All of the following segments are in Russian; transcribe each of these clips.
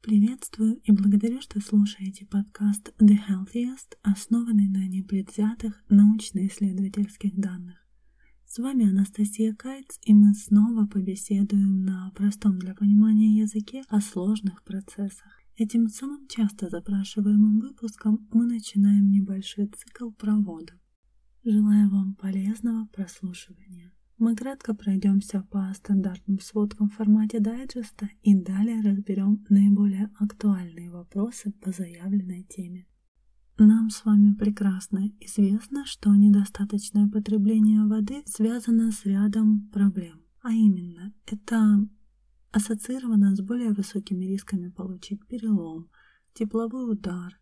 Приветствую и благодарю, что слушаете подкаст The Healthiest, основанный на непредвзятых научно-исследовательских данных. С вами Анастасия Кайц, и мы снова побеседуем на простом для понимания языке о сложных процессах. Этим самым часто запрашиваемым выпуском мы начинаем небольшой цикл про воду. Желаю вам полезного прослушивания. Мы кратко пройдемся по стандартным сводкам в формате дайджеста и далее разберем наиболее актуальные вопросы по заявленной теме. Нам с вами прекрасно известно, что недостаточное потребление воды связано с рядом проблем. А именно, это ассоциировано с более высокими рисками получить перелом, тепловой удар,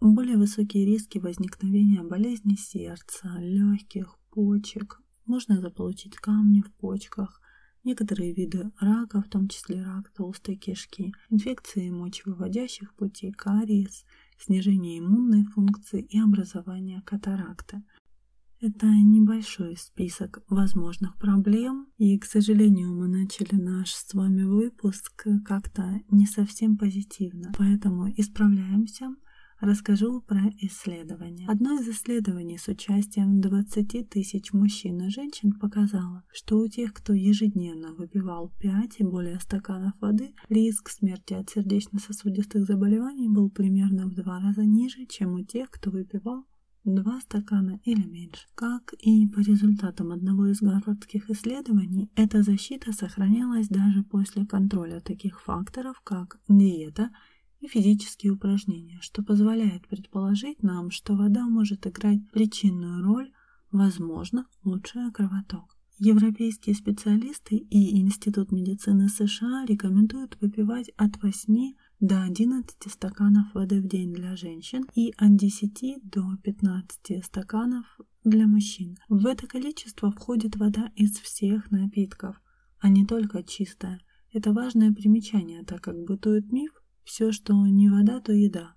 более высокие риски возникновения болезней сердца, легких, почек, можно заполучить камни в почках, некоторые виды рака, в том числе рак толстой кишки, инфекции мочевыводящих путей, кариес, снижение иммунной функции и образование катаракты. Это небольшой список возможных проблем, и, к сожалению, мы начали наш с вами выпуск как-то не совсем позитивно, поэтому исправляемся, расскажу про исследование. Одно из исследований с участием 20 тысяч мужчин и женщин показало, что у тех, кто ежедневно выпивал 5 и более стаканов воды, риск смерти от сердечно-сосудистых заболеваний был примерно в два раза ниже, чем у тех, кто выпивал два стакана или меньше. Как и по результатам одного из гарвардских исследований, эта защита сохранялась даже после контроля таких факторов, как диета и физические упражнения, что позволяет предположить нам, что вода может играть причинную роль, возможно, улучшая кровоток. Европейские специалисты и Институт медицины США рекомендуют выпивать от 8 до 11 стаканов воды в день для женщин и от 10 до 15 стаканов для мужчин. В это количество входит вода из всех напитков, а не только чистая. Это важное примечание, так как бытует миф, все, что не вода, то еда.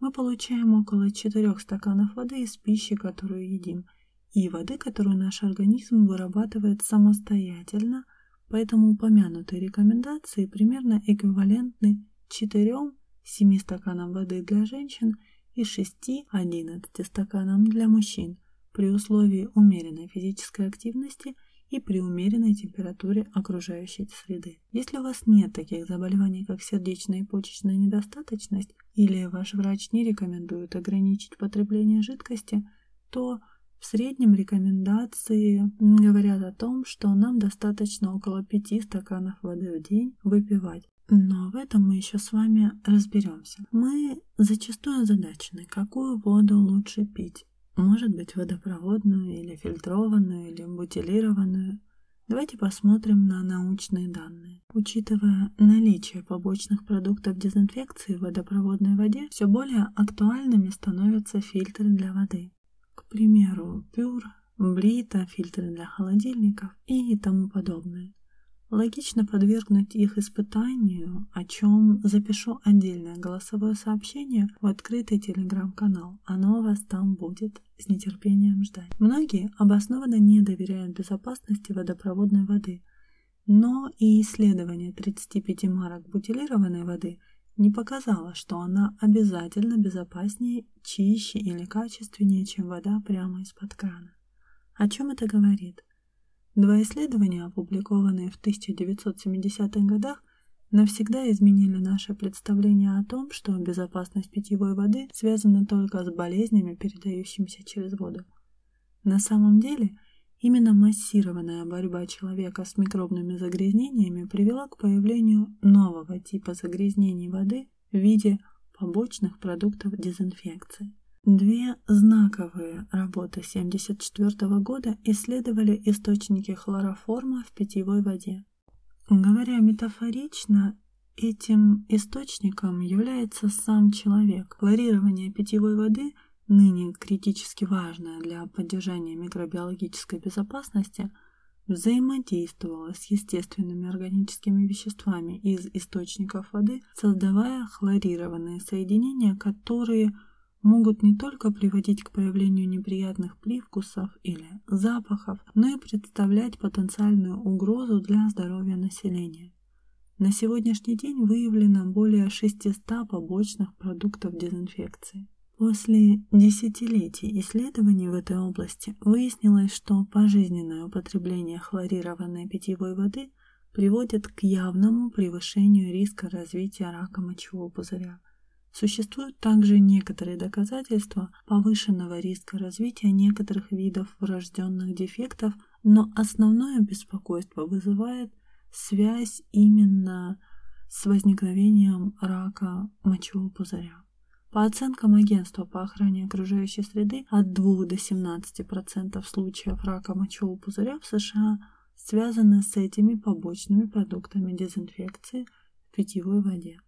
Мы получаем около 4 стаканов воды из пищи, которую едим, и воды, которую наш организм вырабатывает самостоятельно, поэтому упомянутые рекомендации примерно эквивалентны 4-7 стаканам воды для женщин и 6-11 стаканам для мужчин при условии умеренной физической активности – и при умеренной температуре окружающей среды. Если у вас нет таких заболеваний, как сердечная и почечная недостаточность, или ваш врач не рекомендует ограничить потребление жидкости, то в среднем рекомендации говорят о том, что нам достаточно около 5 стаканов воды в день выпивать. Но в этом мы еще с вами разберемся. Мы зачастую озадачены, какую воду лучше пить. Может быть водопроводную или фильтрованную или бутилированную. Давайте посмотрим на научные данные. Учитывая наличие побочных продуктов дезинфекции в водопроводной воде, все более актуальными становятся фильтры для воды. К примеру, Pure, Brita, фильтры для холодильников и тому подобное. Логично подвергнуть их испытанию, о чем запишу отдельное голосовое сообщение в открытый телеграм-канал. Оно у вас там будет. С нетерпением ждать. Многие обоснованно не доверяют безопасности водопроводной воды. Но и исследование 35 марок бутилированной воды не показало, что она обязательно безопаснее, чище или качественнее, чем вода прямо из-под крана. О чем это говорит? Два исследования, опубликованные в 1970-х годах, навсегда изменили наше представление о том, что безопасность питьевой воды связана только с болезнями, передающимися через воду. На самом деле, именно массированная борьба человека с микробными загрязнениями привела к появлению нового типа загрязнений воды в виде побочных продуктов дезинфекции. Две знаковые работы 1974 года исследовали источники хлороформа в питьевой воде. Говоря метафорично, этим источником является сам человек. Хлорирование питьевой воды, ныне критически важное для поддержания микробиологической безопасности, взаимодействовало с естественными органическими веществами из источников воды, создавая хлорированные соединения, которые – могут не только приводить к появлению неприятных привкусов или запахов, но и представлять потенциальную угрозу для здоровья населения. На сегодняшний день выявлено более 600 побочных продуктов дезинфекции. После десятилетий исследований в этой области выяснилось, что пожизненное употребление хлорированной питьевой воды приводит к явному превышению риска развития рака мочевого пузыря. Существуют также некоторые доказательства повышенного риска развития некоторых видов врожденных дефектов, но основное беспокойство вызывает связь именно с возникновением рака мочевого пузыря. По оценкам Агентства по охране окружающей среды, от 2 до 17% случаев рака мочевого пузыря в США связаны с этими побочными продуктами дезинфекции в питьевой воде.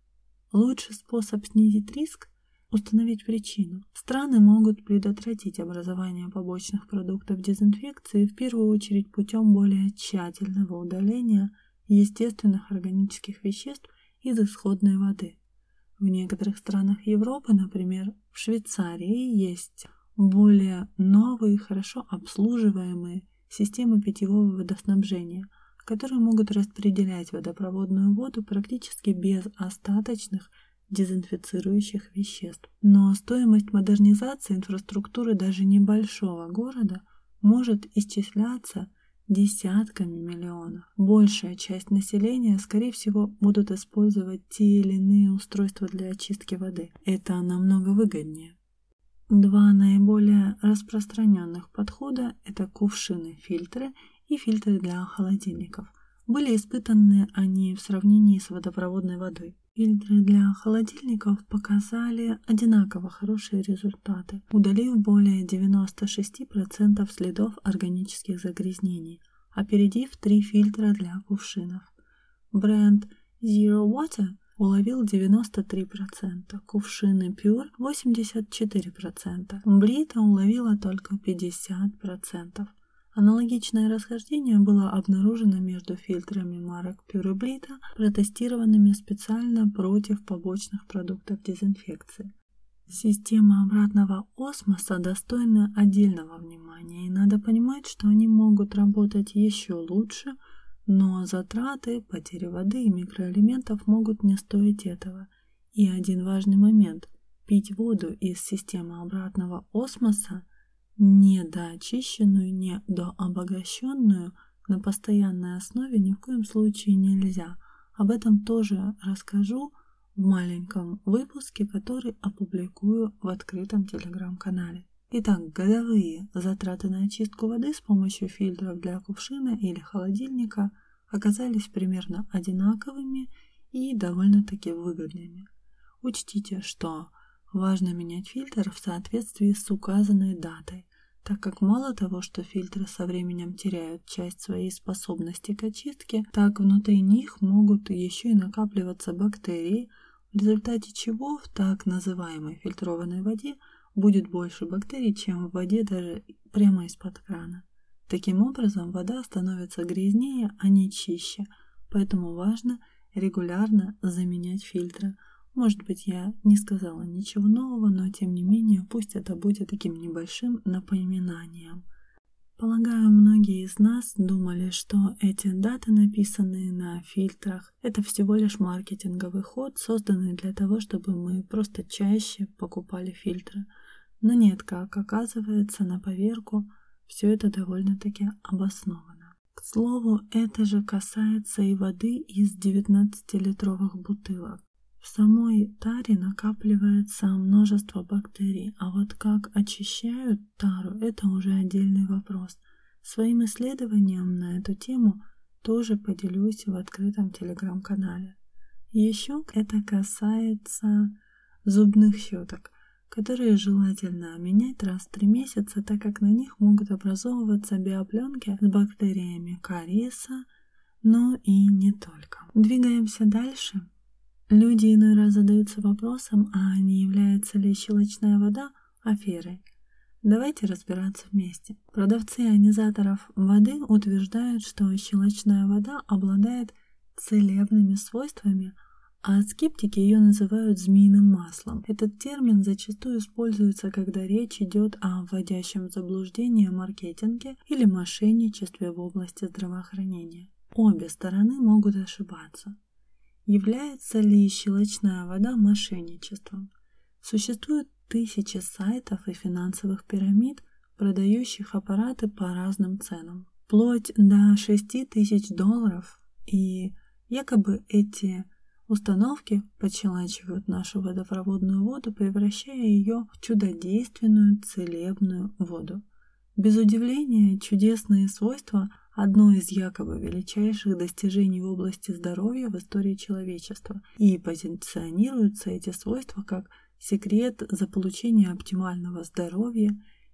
Лучший способ снизить риск – установить причину. Страны могут предотвратить образование побочных продуктов дезинфекции в первую очередь путем более тщательного удаления естественных органических веществ из исходной воды. В некоторых странах Европы, например, в Швейцарии, есть более новые, хорошо обслуживаемые системы питьевого водоснабжения, которые могут распределять водопроводную воду практически без остаточных дезинфицирующих веществ. Но стоимость модернизации инфраструктуры даже небольшого города может исчисляться десятками миллионов. Большая часть населения, скорее всего, будут использовать те или иные устройства для очистки воды. Это намного выгоднее. Два наиболее распространенных подхода – это кувшины-фильтры и фильтры для холодильников. Были испытаны они в сравнении с водопроводной водой. Фильтры для холодильников показали одинаково хорошие результаты, удалив более 96% следов органических загрязнений, опередив три фильтра для кувшинов. Бренд Zero Water уловил 93%, кувшины Pure 84%, Блита уловила только 50%. Аналогичное расхождение было обнаружено между фильтрами марок Пюреблита, протестированными специально против побочных продуктов дезинфекции. Система обратного осмоса достойна отдельного внимания, и надо понимать, что они могут работать еще лучше, но затраты, потери воды и микроэлементов могут не стоить этого. И один важный момент – пить воду из системы обратного осмоса недоочищенную, недообогащенную на постоянной основе ни в коем случае нельзя. Об этом тоже расскажу в маленьком выпуске, который опубликую в открытом телеграм-канале. Итак, годовые затраты на очистку воды с помощью фильтров для кувшина или холодильника оказались примерно одинаковыми и довольно-таки выгодными. Учтите, что важно менять фильтр в соответствии с указанной датой, так как мало того, что фильтры со временем теряют часть своей способности к очистке, так внутри них могут еще и накапливаться бактерии, в результате чего в так называемой фильтрованной воде будет больше бактерий, чем в воде даже прямо из-под крана. Таким образом, вода становится грязнее, а не чище, поэтому важно регулярно заменять фильтры – может быть, я не сказала ничего нового, но тем не менее, пусть это будет таким небольшим напоминанием. Полагаю, многие из нас думали, что эти даты, написанные на фильтрах, это всего лишь маркетинговый ход, созданный для того, чтобы мы просто чаще покупали фильтры. Но нет, как оказывается, на поверку все это довольно-таки обосновано. К слову, это же касается и воды из 19-литровых бутылок. В самой таре накапливается множество бактерий, а вот как очищают тару – это уже отдельный вопрос. Своим исследованием на эту тему тоже поделюсь в открытом телеграм-канале. Еще это касается зубных щеток, которые желательно менять раз в три месяца, так как на них могут образовываться биопленки с бактериями кариеса, но и не только. Двигаемся дальше. Люди иной раз задаются вопросом, а не является ли щелочная вода аферой. Давайте разбираться вместе. Продавцы ионизаторов воды утверждают, что щелочная вода обладает целебными свойствами, а скептики ее называют змеиным маслом. Этот термин зачастую используется, когда речь идет о вводящем заблуждение маркетинге или мошенничестве в области здравоохранения. Обе стороны могут ошибаться. Является ли щелочная вода мошенничеством? Существует тысячи сайтов и финансовых пирамид, продающих аппараты по разным ценам, вплоть до 6 тысяч долларов, и якобы эти установки подщелачивают нашу водопроводную воду, превращая ее в чудодейственную целебную воду. Без удивления, чудесные свойства – одно из якобы величайших достижений в области здоровья в истории человечества, и позиционируются эти свойства как секрет заполучения оптимального здоровья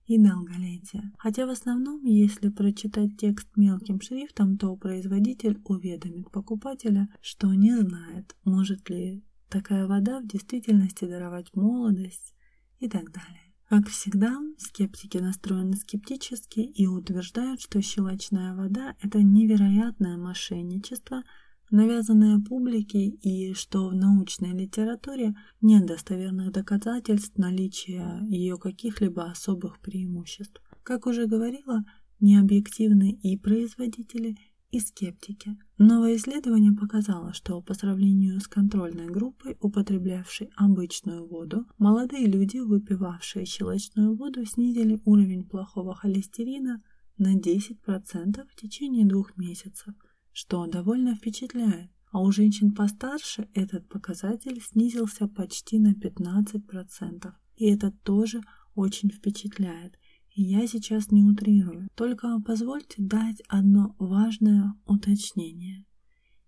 и долголетия. Хотя в основном, если прочитать текст мелким шрифтом, то производитель уведомит покупателя, что не знает, может ли такая вода в действительности даровать молодость и так далее. Как всегда, скептики настроены скептически и утверждают, что щелочная вода – это невероятное мошенничество, навязанное публике, и что в научной литературе нет достоверных доказательств наличия ее каких-либо особых преимуществ. Как уже говорила, необъективны и производители, и скептики. Новое исследование показало, что по сравнению с контрольной группой, употреблявшей обычную воду, молодые люди, выпивавшие щелочную воду, снизили уровень плохого холестерина на 10% в течение двух месяцев, что довольно впечатляет. А у женщин постарше этот показатель снизился почти на 15%. И это тоже очень впечатляет. Я сейчас не утрирую, только позвольте дать одно важное уточнение.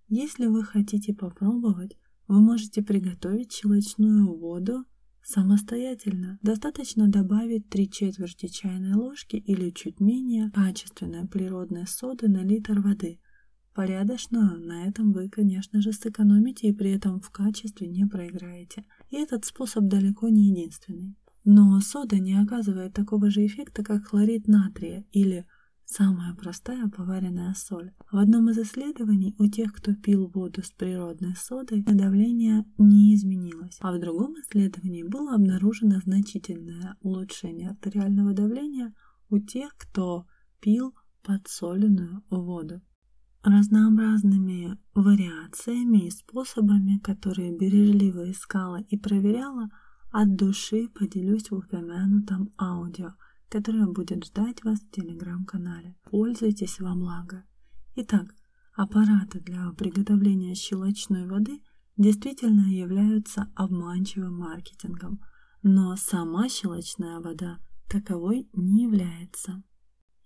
Если вы хотите попробовать, вы можете приготовить щелочную воду самостоятельно. Достаточно добавить 3 четверти чайной ложки или чуть менее качественной природной соды на литр воды. Порядочно на этом вы, конечно же, сэкономите и при этом в качестве не проиграете. И этот способ далеко не единственный. Но сода не оказывает такого же эффекта, как хлорид натрия или самая простая поваренная соль. В одном из исследований у тех, кто пил воду с природной содой, давление не изменилось, а в другом исследовании было обнаружено значительное улучшение артериального давления у тех, кто пил подсоленную воду. Разнообразными вариациями и способами, которые бережливо искала и проверяла, от души поделюсь в упомянутом аудио, которое будет ждать вас в телеграм-канале. Пользуйтесь во благо. Итак, аппараты для приготовления щелочной воды действительно являются обманчивым маркетингом, но сама щелочная вода таковой не является.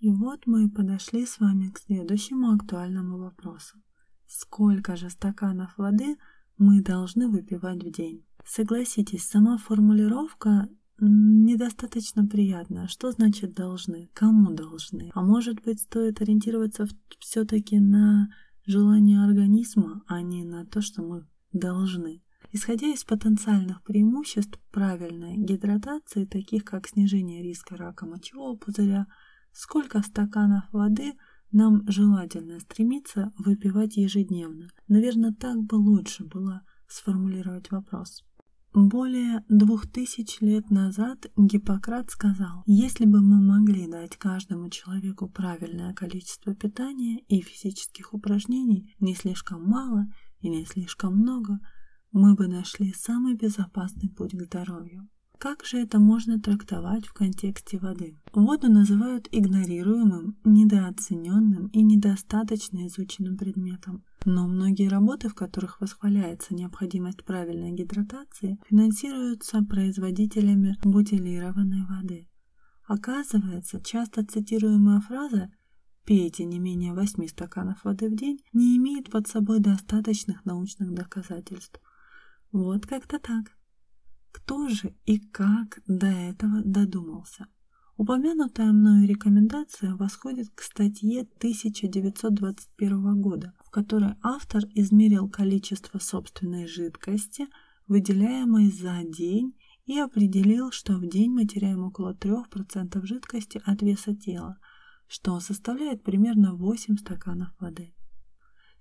И вот мы подошли с вами к следующему актуальному вопросу. Сколько же стаканов воды мы должны выпивать в день? Согласитесь, сама формулировка недостаточно приятная. Что значит должны? Кому должны? А может быть, стоит ориентироваться все-таки на желание организма, а не на то, что мы должны. Исходя из потенциальных преимуществ правильной гидратации, таких как снижение риска рака мочевого пузыря, сколько стаканов воды нам желательно стремиться выпивать ежедневно? Наверное, так бы лучше было сформулировать вопрос. Более двух тысяч лет назад Гиппократ сказал, если бы мы могли дать каждому человеку правильное количество питания и физических упражнений, не слишком мало и не слишком много, мы бы нашли самый безопасный путь к здоровью. Как же это можно трактовать в контексте воды? Воду называют игнорируемым, недооцененным и недостаточно изученным предметом. Но многие работы, в которых восхваляется необходимость правильной гидратации, финансируются производителями бутилированной воды. Оказывается, часто цитируемая фраза «пейте не менее 8 стаканов воды в день» не имеет под собой достаточных научных доказательств. Вот как-то так. Кто же и как до этого додумался? Упомянутая мною рекомендация восходит к статье 1921 года, в которой автор измерил количество собственной жидкости, выделяемой за день, и определил, что в день мы теряем около 3% жидкости от веса тела, что составляет примерно 8 стаканов воды.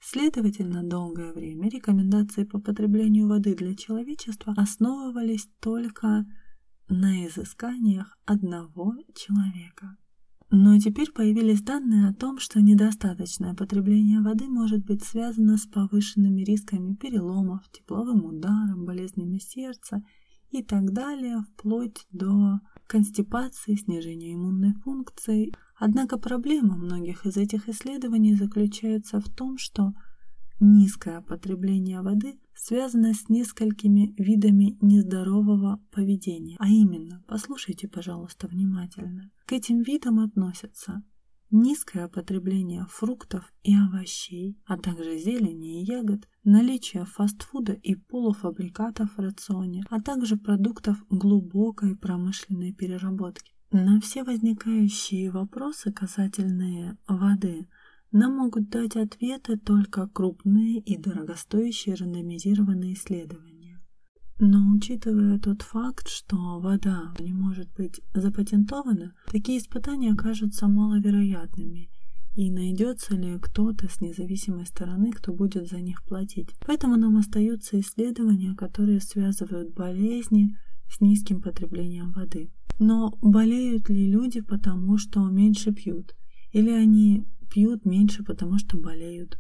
Следовательно, долгое время рекомендации по потреблению воды для человечества основывались только на изысканиях одного человека. Но теперь появились данные о том, что недостаточное потребление воды может быть связано с повышенными рисками переломов, тепловым ударом, болезнями сердца и так далее, вплоть до констипации, снижения иммунной функции. Однако проблема многих из этих исследований заключается в том, что низкое потребление воды связано с несколькими видами нездорового поведения. А именно, послушайте, пожалуйста, внимательно. К этим видам относятся низкое потребление фруктов и овощей, а также зелени и ягод, наличие фастфуда и полуфабрикатов в рационе, а также продуктов глубокой промышленной переработки. На все возникающие вопросы касательные воды – нам могут дать ответы только крупные и дорогостоящие рандомизированные исследования. Но учитывая тот факт, что вода не может быть запатентована, такие испытания кажутся маловероятными, и найдется ли кто-то с независимой стороны, кто будет за них платить. Поэтому нам остаются исследования, которые связывают болезни с низким потреблением воды. Но болеют ли люди потому, что меньше пьют? Или они пьют меньше, потому что болеют.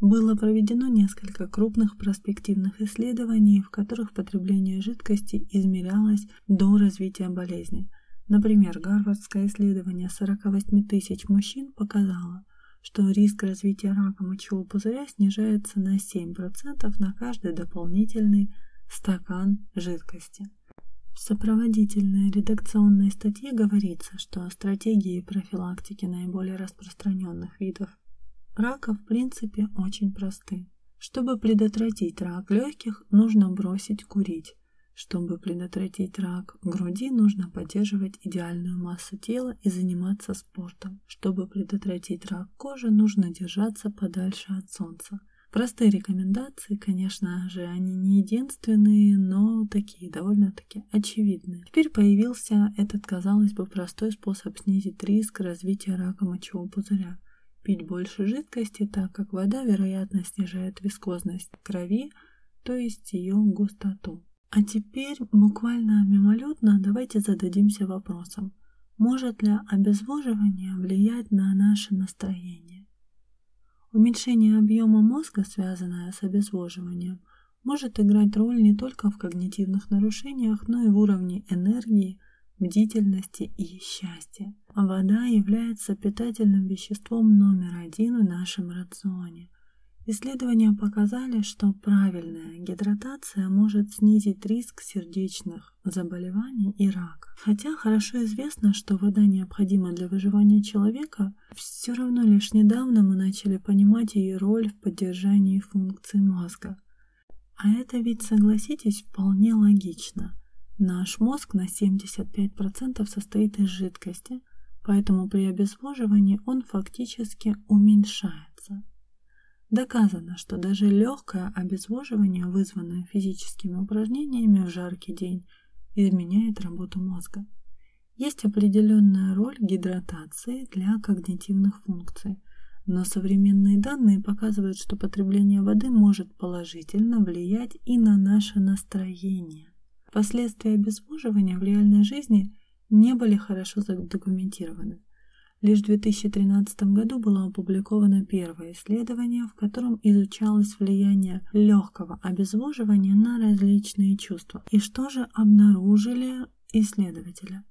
Было проведено несколько крупных проспективных исследований, в которых потребление жидкости измерялось до развития болезни. Например, гарвардское исследование 48 тысяч мужчин показало, что риск развития рака мочевого пузыря снижается на 7% на каждый дополнительный стакан жидкости. Сопроводительной редакционной статье говорится, что стратегии профилактики наиболее распространенных видов рака в принципе очень просты. Чтобы предотвратить рак легких, нужно бросить курить. Чтобы предотвратить рак груди, нужно поддерживать идеальную массу тела и заниматься спортом. Чтобы предотвратить рак кожи, нужно держаться подальше от солнца. Простые рекомендации, конечно же, они не единственные, но такие довольно-таки очевидные. Теперь появился этот, казалось бы, простой способ снизить риск развития рака мочевого пузыря. Пить больше жидкости, так как вода, вероятно, снижает вискозность крови, то есть ее густоту. А теперь буквально мимолетно давайте зададимся вопросом, может ли обезвоживание влиять на наше настроение? Уменьшение объема мозга, связанное с обезвоживанием, может играть роль не только в когнитивных нарушениях, но и в уровне энергии, бдительности и счастья. Вода является питательным веществом номер один в нашем рационе. Исследования показали, что правильная гидратация может снизить риск сердечных заболеваний и рака. Хотя хорошо известно, что вода необходима для выживания человека, все равно лишь недавно мы начали понимать ее роль в поддержании функций мозга. А это ведь, согласитесь, вполне логично. Наш мозг на 75% состоит из жидкости, поэтому при обезвоживании он фактически уменьшается. Доказано, что даже легкое обезвоживание, вызванное физическими упражнениями в жаркий день, изменяет работу мозга. Есть определенная роль гидратации для когнитивных функций, но современные данные показывают, что потребление воды может положительно влиять и на наше настроение. Последствия обезвоживания в реальной жизни не были хорошо задокументированы. Лишь в 2013 году было опубликовано первое исследование, в котором изучалось влияние легкого обезвоживания на различные чувства. И что же обнаружили исследователи?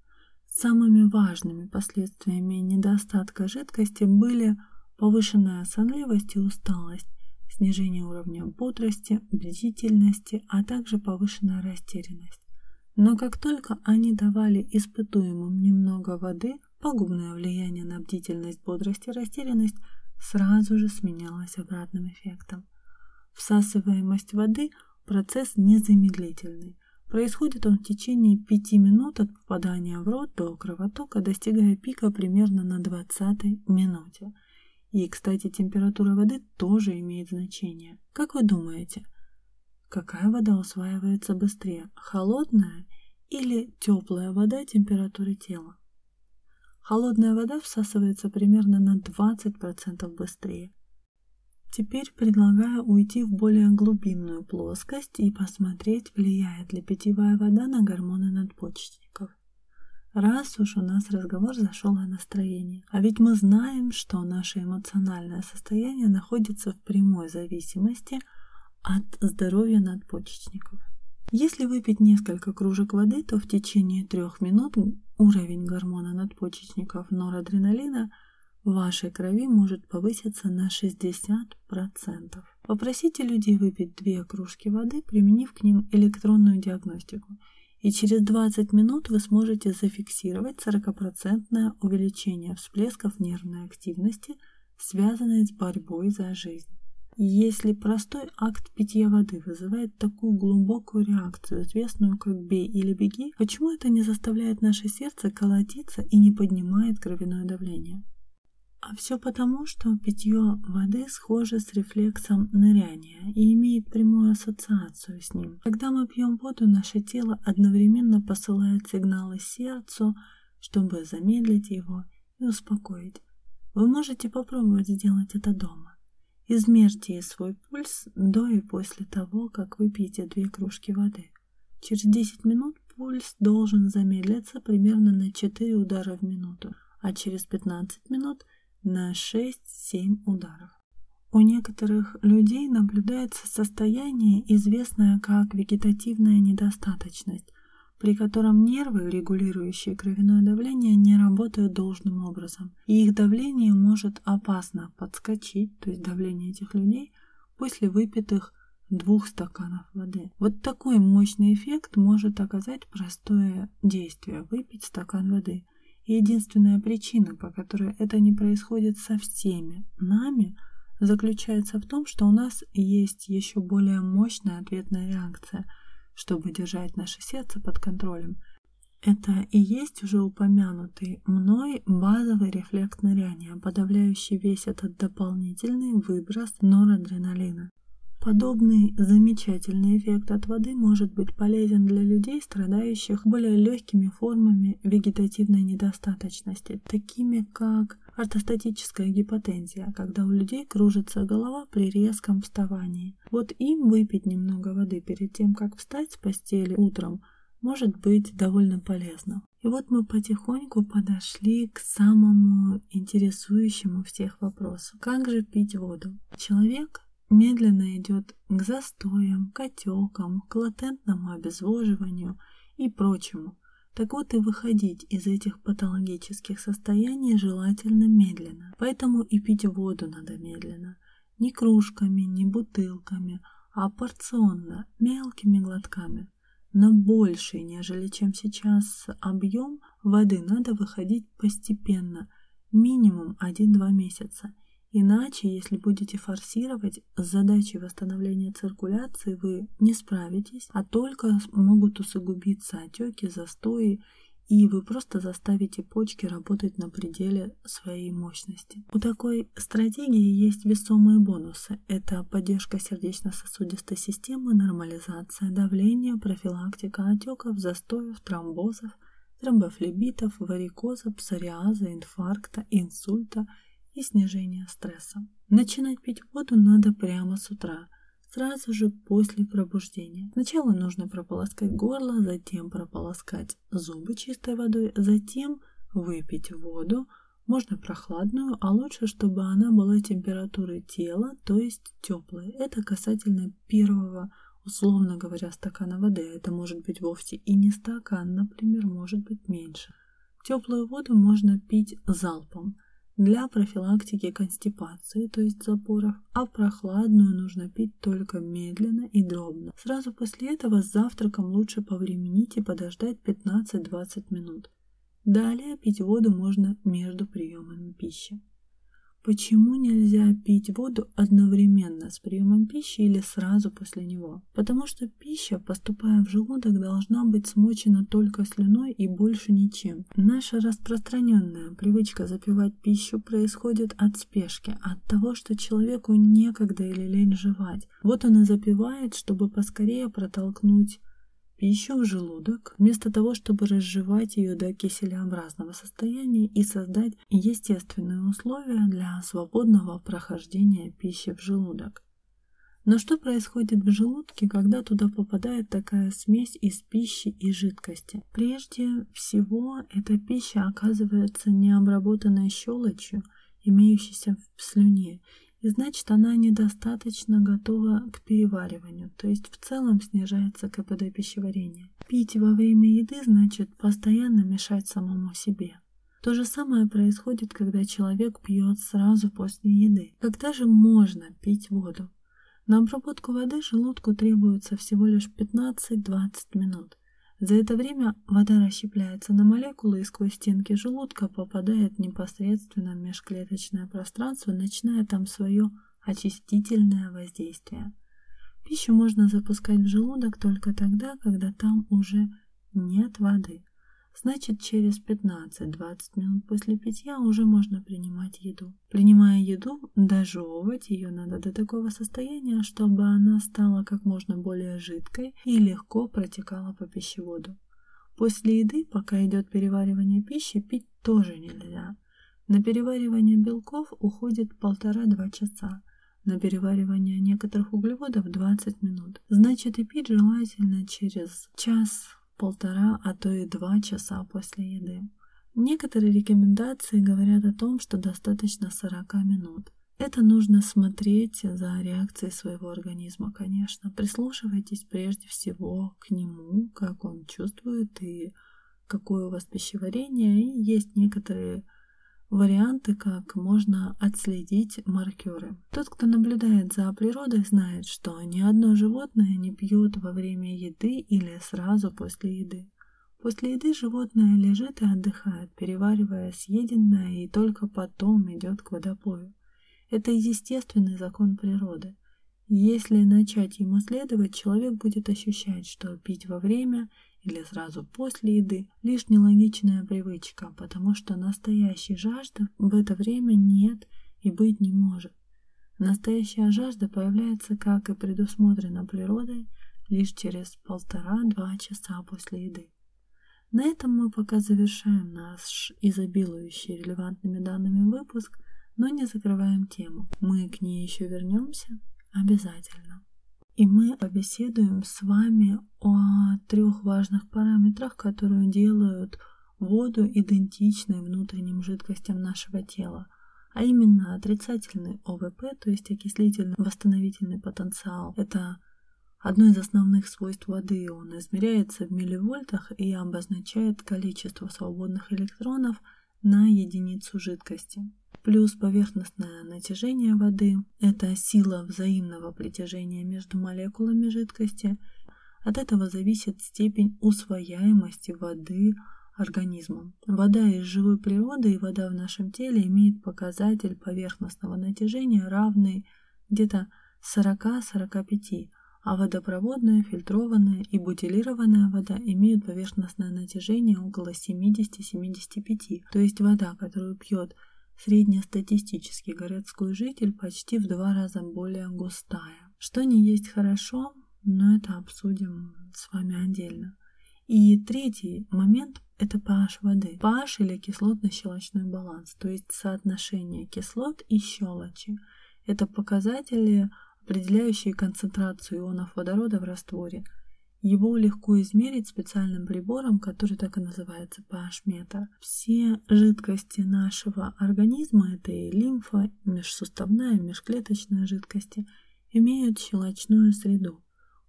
Самыми важными последствиями недостатка жидкости были повышенная сонливость и усталость, снижение уровня бодрости, бдительности, а также повышенная растерянность. Но как только они давали испытуемым немного воды, Пагубное влияние на бдительность, бодрость и растерянность сразу же сменялось обратным эффектом. Всасываемость воды – процесс незамедлительный. Происходит он в течение 5 минут от попадания в рот до кровотока, достигая пика примерно на 20 минуте. И, кстати, температура воды тоже имеет значение. Как вы думаете, какая вода усваивается быстрее, холодная или теплая вода температуры тела? Холодная вода всасывается примерно на 20% быстрее. Теперь предлагаю уйти в более глубинную плоскость и посмотреть, влияет ли питьевая вода на гормоны надпочечников. раз уж у нас разговор зашел о настроении. А ведь мы знаем, что наше эмоциональное состояние находится в прямой зависимости от здоровья надпочечников. Если выпить несколько кружек воды, то в течение трех минут уровень гормона надпочечников норадреналина в вашей крови может повыситься на 60%. Попросите людей выпить две кружки воды, применив к ним электронную диагностику – и через 20 минут вы сможете зафиксировать 40% увеличение всплесков нервной активности, связанной с борьбой за жизнь. Если простой акт питья воды вызывает такую глубокую реакцию, известную как «бей или беги», почему это не заставляет наше сердце колотиться и не поднимает кровяное давление? А все потому, что питье воды схоже с рефлексом ныряния и имеет прямую ассоциацию с ним. Когда мы пьем воду, наше тело одновременно посылает сигналы сердцу, чтобы замедлить его и успокоить. Вы можете попробовать сделать это дома. Измерьте свой пульс до и после того, как вы пьете две кружки воды. Через 10 минут пульс должен замедлиться примерно на 4 удара в минуту, а через 15 минут – на 6-7 ударов. У некоторых людей наблюдается состояние, известное как вегетативная недостаточность, при котором нервы, регулирующие кровяное давление, не работают должным образом, и их давление может опасно подскочить, то есть давление этих людей, после выпитых двух стаканов воды. Вот такой мощный эффект может оказать простое действие – выпить стакан воды – единственная причина, по которой это не происходит со всеми нами, заключается в том, что у нас есть еще более мощная ответная реакция, чтобы держать наше сердце под контролем. Это и есть уже упомянутый мной базовый рефлекс ныряния, подавляющий весь этот дополнительный выброс норадреналина. Подобный замечательный эффект от воды может быть полезен для людей, страдающих более легкими формами вегетативной недостаточности, такими как ортостатическая гипотензия, когда у людей кружится голова при резком вставании. Вот им выпить немного воды перед тем, как встать с постели утром, может быть довольно полезно. И вот мы потихоньку подошли к самому интересующему всех вопросу. Как же пить воду? Человек медленно идет к застоям, к отекам, к латентному обезвоживанию и прочему. Так вот и выходить из этих патологических состояний желательно медленно. Поэтому и пить воду надо медленно. Не кружками, не бутылками, а порционно, мелкими глотками. На больший, нежели чем сейчас объем воды надо выходить постепенно, минимум 1-2 месяца. Иначе, если будете форсировать, с задачей восстановления циркуляции вы не справитесь, а только могут усугубиться отеки, застои, и вы просто заставите почки работать на пределе своей мощности. У такой стратегии есть весомые бонусы. Это поддержка сердечно-сосудистой системы, нормализация давления, профилактика отеков, застоев, тромбозов, тромбофлебитов, варикоза, псориаза, инфаркта, инсульта – и снижение стресса. Начинать пить воду надо прямо с утра, сразу же после пробуждения. Сначала нужно прополоскать горло, затем прополоскать зубы чистой водой, затем выпить воду, можно прохладную, а лучше, чтобы она была температуры тела, то есть теплой. Это касательно первого, условно говоря, стакана воды. Это может быть вовсе и не стакан, например, может быть меньше. Теплую воду можно пить залпом – для профилактики констипации, то есть запоров, а прохладную нужно пить только медленно и дробно. Сразу после этого с завтраком лучше повременить и подождать 15-20 минут. Далее пить воду можно между приемами пищи. Почему нельзя пить воду одновременно с приемом пищи или сразу после него? Потому что пища, поступая в желудок, должна быть смочена только слюной и больше ничем. Наша распространенная привычка запивать пищу происходит от спешки, от того, что человеку некогда или лень жевать. Вот он и запивает, чтобы поскорее протолкнуть пищу в желудок, вместо того, чтобы разжевать ее до киселеобразного состояния и создать естественные условия для свободного прохождения пищи в желудок. Но что происходит в желудке, когда туда попадает такая смесь из пищи и жидкости? Прежде всего, эта пища оказывается необработанной щелочью, имеющейся в слюне, и значит она недостаточно готова к перевариванию, то есть в целом снижается КПД пищеварения. Пить во время еды значит постоянно мешать самому себе. То же самое происходит, когда человек пьет сразу после еды. Когда же можно пить воду? На обработку воды желудку требуется всего лишь 15-20 минут. За это время вода расщепляется на молекулы и сквозь стенки желудка попадает непосредственно в межклеточное пространство, начиная там свое очистительное воздействие. Пищу можно запускать в желудок только тогда, когда там уже нет воды. Значит, через 15-20 минут после питья уже можно принимать еду. Принимая еду, дожевывать ее надо до такого состояния, чтобы она стала как можно более жидкой и легко протекала по пищеводу. После еды, пока идет переваривание пищи, пить тоже нельзя. На переваривание белков уходит полтора-два часа, на переваривание некоторых углеводов 20 минут. Значит, и пить желательно через час полтора, а то и два часа после еды. Некоторые рекомендации говорят о том, что достаточно 40 минут. Это нужно смотреть за реакцией своего организма, конечно. Прислушивайтесь прежде всего к нему, как он чувствует и какое у вас пищеварение. И есть некоторые варианты, как можно отследить маркеры. Тот, кто наблюдает за природой, знает, что ни одно животное не пьет во время еды или сразу после еды. После еды животное лежит и отдыхает, переваривая съеденное, и только потом идет к водопою. Это естественный закон природы. Если начать ему следовать, человек будет ощущать, что пить во время или сразу после еды – лишь нелогичная привычка, потому что настоящей жажды в это время нет и быть не может. Настоящая жажда появляется, как и предусмотрено природой, лишь через полтора-два часа после еды. На этом мы пока завершаем наш изобилующий релевантными данными выпуск, но не закрываем тему. Мы к ней еще вернемся обязательно. И мы побеседуем с вами о трех важных параметрах, которые делают воду идентичной внутренним жидкостям нашего тела, а именно отрицательный ОВП, то есть окислительный восстановительный потенциал. Это одно из основных свойств воды. Он измеряется в милливольтах и обозначает количество свободных электронов на единицу жидкости плюс поверхностное натяжение воды – это сила взаимного притяжения между молекулами жидкости. От этого зависит степень усвояемости воды организмом. Вода из живой природы и вода в нашем теле имеет показатель поверхностного натяжения равный где-то 40-45, а водопроводная, фильтрованная и бутилированная вода имеют поверхностное натяжение около 70-75. То есть вода, которую пьет среднестатистический городской житель почти в два раза более густая. Что не есть хорошо, но это обсудим с вами отдельно. И третий момент – это pH воды. pH или кислотно-щелочной баланс, то есть соотношение кислот и щелочи. Это показатели, определяющие концентрацию ионов водорода в растворе – его легко измерить специальным прибором, который так и называется pH-метр. Все жидкости нашего организма, это и лимфа, межсуставная, межклеточная жидкости, имеют щелочную среду.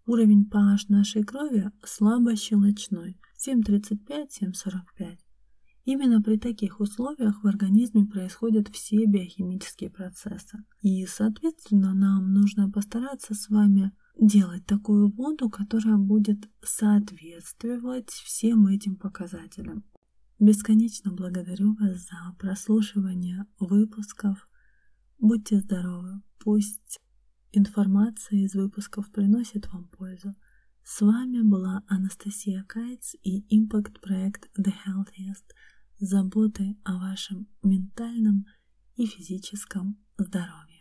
Уровень pH нашей крови слабо щелочной 7,35-7,45. Именно при таких условиях в организме происходят все биохимические процессы. И, соответственно, нам нужно постараться с вами делать такую воду, которая будет соответствовать всем этим показателям. Бесконечно благодарю вас за прослушивание выпусков. Будьте здоровы, пусть информация из выпусков приносит вам пользу. С вами была Анастасия Кайц и Impact проект The Healthiest с заботой о вашем ментальном и физическом здоровье.